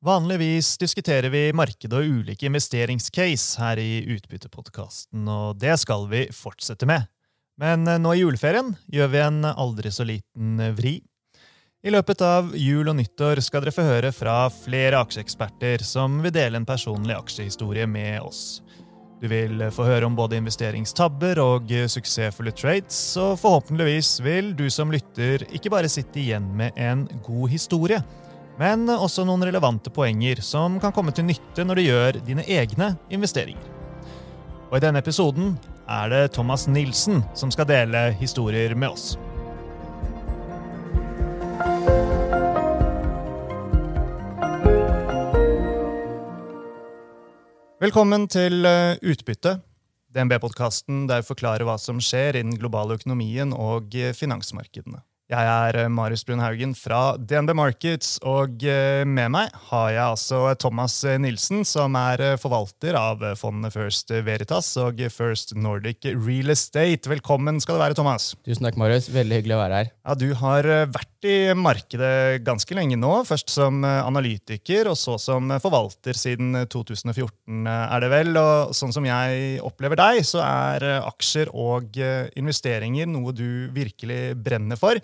Vanligvis diskuterer vi markedet og ulike investeringscase her i Utbyttepodkasten, og det skal vi fortsette med. Men eh, nå i juleferien gjør vi en aldri så liten vri. I løpet av jul og nyttår skal dere få høre fra flere aksjeeksperter som vil dele en personlig aksjehistorie med oss. Du vil få høre om både investeringstabber og suksessfulle trades, og forhåpentligvis vil du som lytter ikke bare sitte igjen med en god historie, men også noen relevante poenger som kan komme til nytte når du gjør dine egne investeringer. Og I denne episoden er det Thomas Nilsen som skal dele historier med oss. Velkommen til eh, Utbytte, DNB-podkasten der jeg forklarer hva som skjer i den globale økonomien og eh, finansmarkedene. Jeg er eh, Marius Brun Haugen fra DNB Markets, og eh, med meg har jeg altså Thomas Nilsen, som er eh, forvalter av fondene First Veritas og First Nordic Real Estate. Velkommen skal du være, Thomas. Tusen takk, Marius. Veldig hyggelig å være her. Ja, Du har vært i markedet ganske lenge nå. Først som analytiker, og så som forvalter siden 2014, er det vel. Og sånn som jeg opplever deg, så er aksjer og investeringer noe du virkelig brenner for.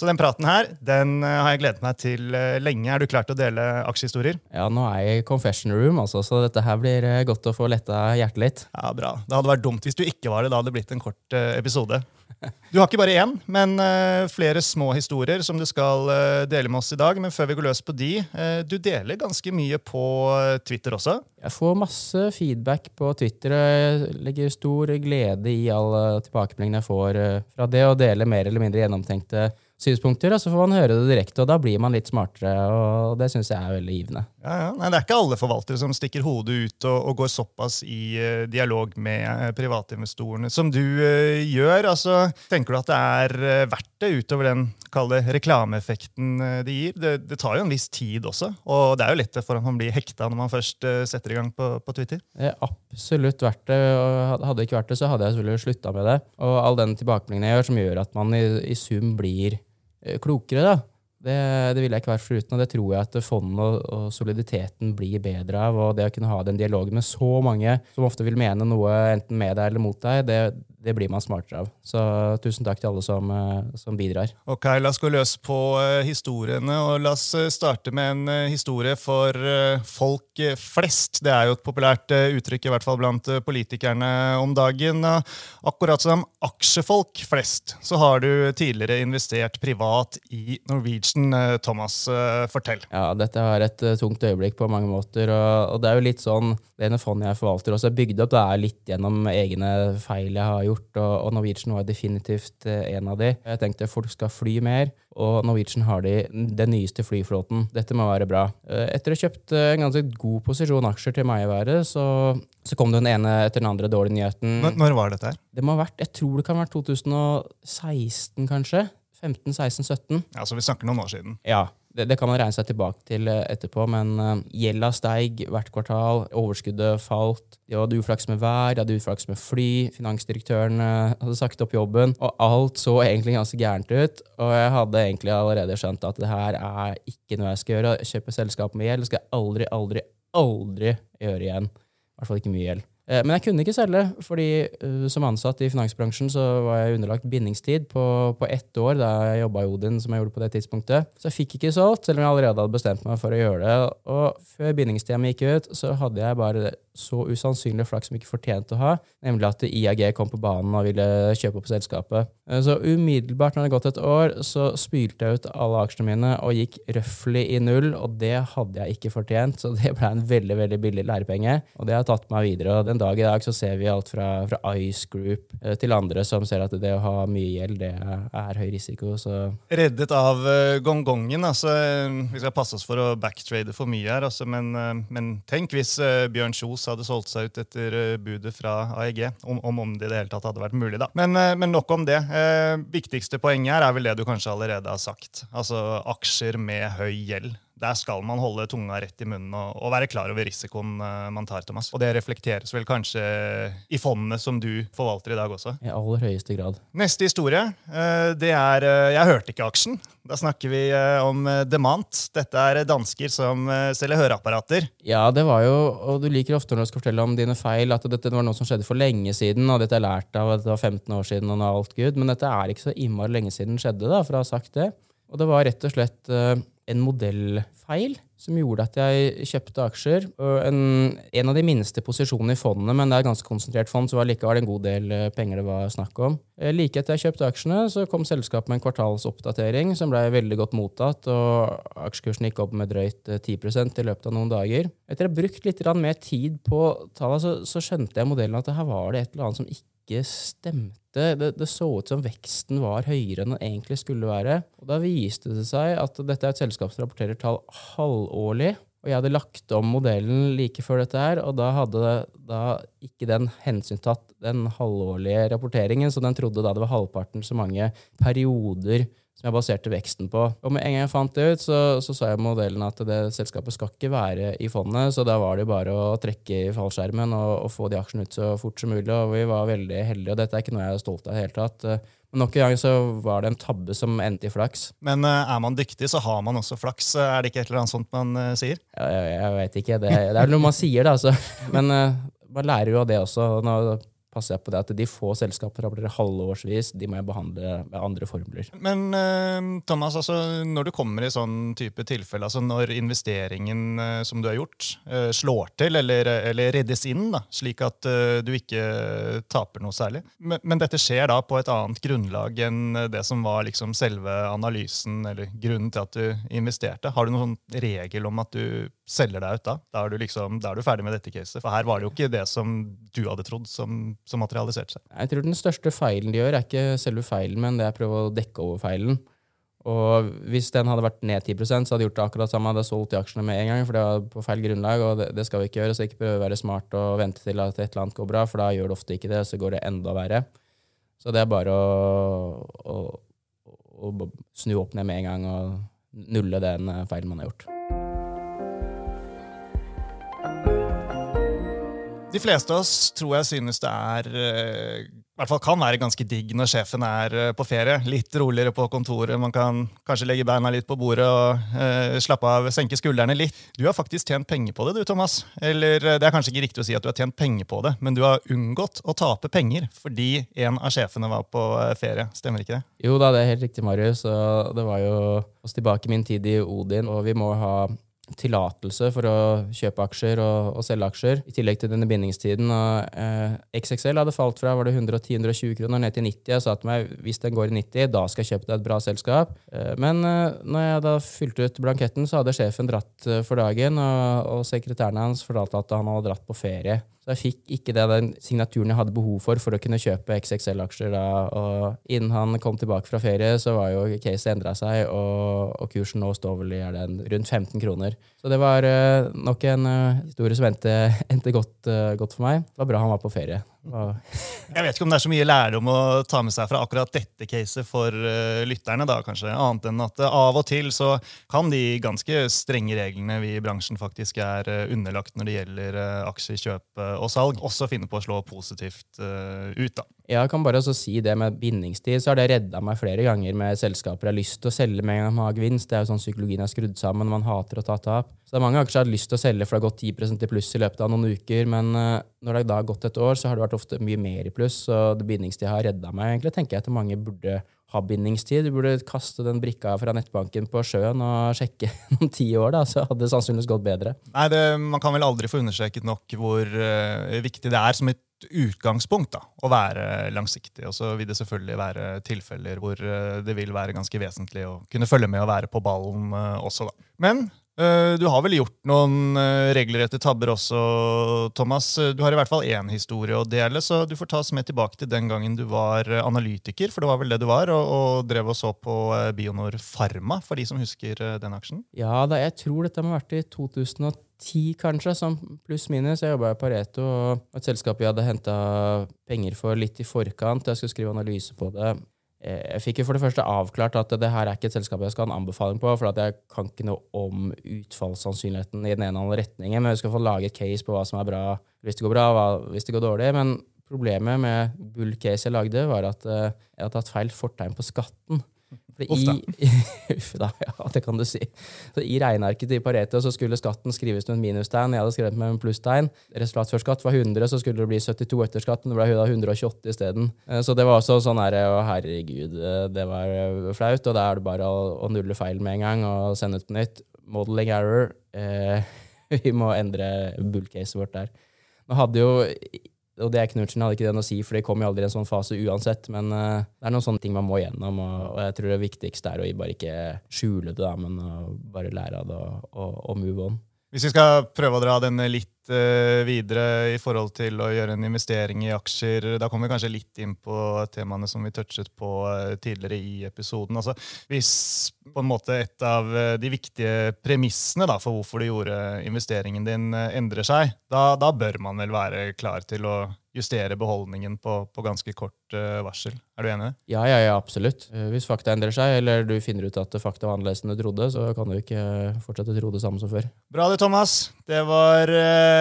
Så den praten her den eh, har jeg gledet meg til eh, lenge. Er du klar til å dele aksjehistorier? Ja, nå er jeg i confession room, altså, så dette her blir eh, godt å få letta hjertet litt. Ja, Bra. Det hadde vært dumt hvis du ikke var det. Da hadde det blitt en kort episode. Du har ikke bare én, men flere små historier som du skal dele med oss i dag. Men før vi går løs på de, du deler ganske mye på Twitter også? Jeg får masse feedback på Twitter. Jeg legger stor glede i alle tilbakemeldingene jeg får fra det å dele mer eller mindre gjennomtenkte synspunkter, og så får man høre det direkte, og da blir man litt smartere. og Det syns jeg er veldig givende. Ja, ja. Nei, det er ikke alle forvaltere som stikker hodet ut og, og går såpass i uh, dialog med uh, privatinvestorene som du uh, gjør. Altså, tenker du at det er verdt det utover den kalde reklameeffekten det gir? Det, det, tar jo en viss tid også, og det er jo lett for at man blir hekta når man først setter i gang på, på Twitter. Er absolutt verdt det. og Hadde det ikke vært det, så hadde jeg selvfølgelig slutta med det. Og all den tilbakemeldingen jeg gjør, som gjør at man i, i sum blir klokere. da. Det, det ville jeg ikke vært foruten, og det tror jeg at fondet og, og, soliditeten blir bedre av. Og det å kunne ha den dialogen med så mange som ofte vil mene noe enten med deg eller mot deg, det, det blir man smartere av. Så tusen takk til alle som, eh, som, bidrar. Ok, La oss gå løs på uh, historiene. og La oss uh, starte med en historie for folk flest. Det er jo et populært uttrykk, i hvert fall blant politikerne om dagen. akkurat som aksjefolk flest, så har du tidligere investert privat i Norwegian. Thomas, fortell. Ja, dette var et tungt øyeblikk på mange måter. Og, og det er jo litt sånn det ene fondet jeg forvalter også er bygd opp, det er litt gjennom egne feil jeg har gjort gjort, og, Norwegian var definitivt eh, en av de. Jeg tenkte folk skal fly mer, og Norwegian har de, den nyeste flyflåten. Dette må være bra. Eh, etter å ha kjøpt eh, en ganske god posisjon aksjer til meg i været, så, så kom den ene etter den andre dårlige nyheten. Når, når var dette her? Det må ha vært, Jeg tror det kan ha vært 2016, kanskje. 15, 16, 17. Ja, Så vi snakker noen år siden? Ja. Det, det, kan man regne seg tilbake til eh, etterpå, men uh, gjelda steig hvert kvartal. Overskuddet falt. De hadde uflaks med vær, de hadde uflaks med fly. Finansdirektøren uh, hadde sagt opp jobben. Og alt så egentlig ganske gærent ut. Og jeg hadde egentlig allerede skjønt at det her er ikke noe jeg skal gjøre. Kjøpe selskap med gjeld skal jeg aldri, aldri, aldri gjøre igjen. I hvert fall ikke mye gjeld. Eh, men jeg kunne ikke selge, fordi uh, som ansatt i finansbransjen så var jeg underlagt bindingstid på, på ett år da jeg jobba i Odin, som jeg gjorde på det tidspunktet. Så jeg fikk ikke solgt, selv om jeg allerede hadde bestemt meg for å gjøre det. Og før bindingstida mi gikk ut, så hadde jeg bare så usannsynlig flaks som ikke fortjente å ha, nemlig at IAG kom på banen og ville kjøpe opp selskapet. Eh, så umiddelbart når det hadde gått et år, så spylte jeg ut alle aksjene mine og gikk røftlig i null, og det hadde jeg ikke fortjent, så det ble en veldig veldig billig lærepenge, og det har tatt meg videre. og Den dag i dag så ser vi alt fra, fra Ice Group eh, til andre som ser at det å ha mye gjeld, det er høy risiko. Så. Reddet av uh, gongongen. altså Vi skal passe oss for å backtrade for mye her, altså, men, men tenk hvis Bjørn Kjos hadde solgt seg ut etter eh, budet fra AEG. Om, om, det i det hele tatt hadde vært mulig, da. Men, eh, men nok om det. Eh, viktigste poenget her er vel det du kanskje allerede har sagt. Altså aksjer med høy gjeld. Der skal man holde tunga rett i munnen og, og være klar over risikoen eh, man tar. Thomas. Og det reflekteres vel kanskje i fondene som du forvalter i dag også? I aller høyeste grad. Neste historie, eh, det er Jeg hørte ikke aksjen. Da snakker vi om Demant. Dette er dansker som selger høreapparater. Ja, det var jo, og du liker ofte når du skal fortelle om dine feil, at dette var noe som skjedde for lenge siden, og dette er lært av at det var 15 år siden, og nå er alt good. Men dette er ikke så innmari lenge siden det skjedde, da, for å ha sagt det. Og det var rett og slett en modellfeil som gjorde at jeg kjøpte aksjer. En, en, av de minste posisjonene i fondene, men det er et ganske konsentrert fond, så var likevel en god del eh, penger det var snakk om. Eh, like etter jeg kjøpte aksjene, så kom selskapet med en kvartalsoppdatering som ble veldig godt mottatt, og aksjekursen gikk opp med drøyt 10 eh, i løpet av noen dager. Etter å ha brukt litt mer tid på tallene, så, så skjønte jeg modellen at her var det et eller annet som ikke stemte det, det, så ut som veksten var høyere enn den egentlig skulle være. Og Da viste det seg at dette er et selskap som rapporterer tall halvårlig. Og jeg hadde lagt om modellen like før dette her, og da hadde da ikke den hensyntatt den halvårlige rapporteringen, så den trodde da det var halvparten så mange perioder som jeg baserte veksten på. Og med en gang jeg fant det ut, så, så sa jeg modellen at det selskapet skal ikke være i fondet, så da var det bare å trekke i fallskjermen og, og få de aksjene ut så fort som mulig. Og vi var veldig heldige, og dette er ikke noe jeg er stolt av i det hele tatt. Men nok en gang så var det en tabbe som endte i flaks. Men uh, er man dyktig, så har man også flaks. Er det ikke et eller annet sånt man sier? Jeg, jeg, jeg vet ikke. Det, det er noe man sier, da. Så. Men uh, man lærer jo av det også. Når passer jeg på det at de få selskaper rapporterer halvårsvis, de må jeg behandle med andre formler. Men uh, Thomas, altså, når du kommer i sånn type tilfelle, altså når investeringen uh, som du har gjort, uh, slår til eller, eller, reddes inn, da, slik at du ikke taper noe særlig, men, men, dette skjer da på et annet grunnlag enn det som var liksom selve analysen eller grunnen til at du investerte. Har du noen sånn regel om at du selger deg ut da? Da er du, liksom, da er du ferdig med dette caset. For her var det jo ikke det som du hadde trodd, som som materialiserte seg? Jeg tror den største feilen de gjør, er ikke selve feilen, men det er å prøve å dekke over feilen. Og hvis den hadde vært ned 10% så hadde de gjort det akkurat samme. Hadde solgt de aksjene med en gang, for det var på feil grunnlag. og det, det, skal vi ikke gjøre, Så ikke prøve å være smart og vente til at et eller annet går bra, for da gjør det ofte ikke det. Så går det enda verre. Så det er bare å, å, å snu opp ned med en gang og nulle den feilen man har gjort. De fleste av oss tror jeg synes det er eh, i hvert fall kan være ganske digg når sjefen er eh, på ferie. Litt roligere på kontoret. Man kan kanskje legge beina litt på bordet og eh, slappe av, senke skuldrene litt. Du har faktisk tjent penger på det, du, Thomas. Eller det er kanskje ikke riktig å si at du har tjent penger på det, men du har unngått å tape penger fordi en av sjefene var på ferie. Stemmer ikke det? Jo da, det er helt riktig, Marius. Det var jo oss tilbake min tid i Odin, og vi må ha tillatelse for å kjøpe aksjer og, og, selge aksjer, i tillegg til denne bindingstiden. Og, eh, XXL hadde falt fra var det 110-120 kroner ned til 90. Jeg sa til meg hvis den går i 90, da skal jeg kjøpe deg et bra selskap. Eh, men eh, når jeg da fylte ut blanketten, så hadde sjefen dratt eh, for dagen, og, og sekretæren hans fortalte at han hadde dratt på ferie. Så jeg fikk ikke det, den signaturen jeg hadde behov for for å kunne kjøpe XXL-aksjer da. Og innen han kom tilbake fra ferie, så var jo caset endra seg, og, og, kursen nå står vel i rundt 15 kroner. Så det var uh, nok en uh, historie som endte, endte godt, uh, godt, for meg. Det var bra han var på ferie. Jeg vet ikke om det er så mye lærdom å ta med seg fra akkurat dette caset for lytterne. da kanskje, Annet enn at av og til så kan de ganske strenge reglene vi i bransjen faktisk er underlagt når det gjelder aksjekjøp og salg, også finne på å slå positivt ut. da. Jeg kan bare også si det med bindingstid, så har det redda meg flere ganger med selskaper jeg har lyst til å selge med en gang man har gevinst. Det er jo sånn psykologien er skrudd sammen. Man hater å ta tap. Så det er mange ganger jeg har lyst til å selge for det har gått 10% i pluss i løpet av noen uker, men når det da har gått et år, så har det vært ofte mye mer i pluss. så det bindingstid har redda meg. Egentlig tenker jeg at mange burde ha bindingstid. Du burde kaste den brikka fra nettbanken på sjøen og sjekke om ti år. da, Så hadde det sannsynligvis gått bedre. Nei, det, Man kan vel aldri få understreket nok hvor uh, viktig det er som et utgangspunkt da, å være langsiktig. Og så vil det selvfølgelig være tilfeller hvor uh, det vil være ganske vesentlig å kunne følge med og være på ballen uh, også. da. Men du har vel gjort noen eh, regelrette tabber også, Thomas. Eh, du har i hvert fall én historie å dele, så du får ta oss med tilbake til den gangen du var analytiker, for det var vel det du var, og, og drev og så på Bionor Pharma, for de som husker den aksjen? Ja, da, jeg tror dette må ha vært i 2010, kanskje, som pluss-minus. Jeg jobba i Pareto, og et selskap vi hadde henta penger for litt i forkant. Jeg skulle skrive analyse på det. Eh, Jeg fikk jo for det første avklart at det her er ikke et selskap jeg skal ha en anbefaling på, for at jeg kan ikke noe om utfallssannsynligheten i den ene eller andre retningen, men jeg skal få lage et case på hva som er bra hvis det går bra, hva hvis det går dårlig. Men problemet med bull-case jeg lagde, var at eh, jeg hadde tatt feil fortegn på skatten. Da. i, Uff da, ja, det kan du si. Så I regnearket til Pareto så skulle skatten skrives med en minustegn. Jeg hadde skrevet med en plusstegn. Resultat før skatt var 100, så skulle det bli 72 etter skatt, men det ble 128 isteden. Eh, Så det var også sånn her Å, herregud, eh, det var eh, flaut. Og da er det bare å, å nulle feil med en gang og sende ut på nytt. Modeling error. Eh, vi må endre bull-caset vårt der. Nå hadde jo og det Knutsen hadde ikke det å si, for det kom jo aldri i en sånn fase uansett. Men uh, det er noen sånne ting man må gjennom, og, og jeg tror det viktigste er å bare ikke skjule det, da, men å bare lære av det og, og, og move on. Hvis vi skal prøve å dra den litt videre i forhold til å gjøre en investering i aksjer, da kommer vi kanskje litt inn på temaene som vi touchet på eh, tidligere i episoden. Altså, hvis på en måte et av eh, de viktige premissene da, for hvorfor du gjorde investeringen din, eh, endrer seg, da, da bør man vel være klar til å justere beholdningen på, på ganske kort eh, varsel. Er du enig? Ja, ja, ja, absolutt. Eh, Hvis fakta endrer seg, eller du finner ut at fakta var annerledes enn du trodde, så kan du ikke eh, fortsette å tro det samme som før. Bra det, Thomas. Det var eh,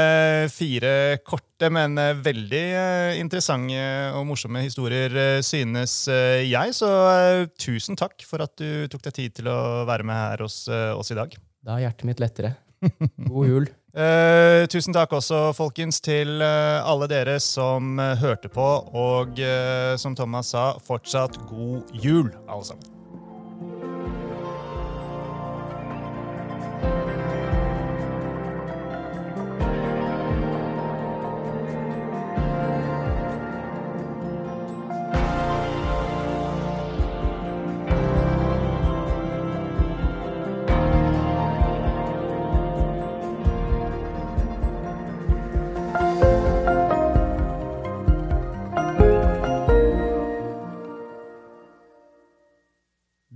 fire korte, men eh, veldig eh, interessante og morsomme historier, eh, synes eh, jeg. Så eh, tusen takk for at du tok deg tid til å være med her hos eh, oss i dag. Da er hjertet mitt lettere. God jul. Eh, tusen takk også, folkens, til eh, alle dere som eh, hørte på. Og eh, som Thomas sa, fortsatt god jul, alle sammen.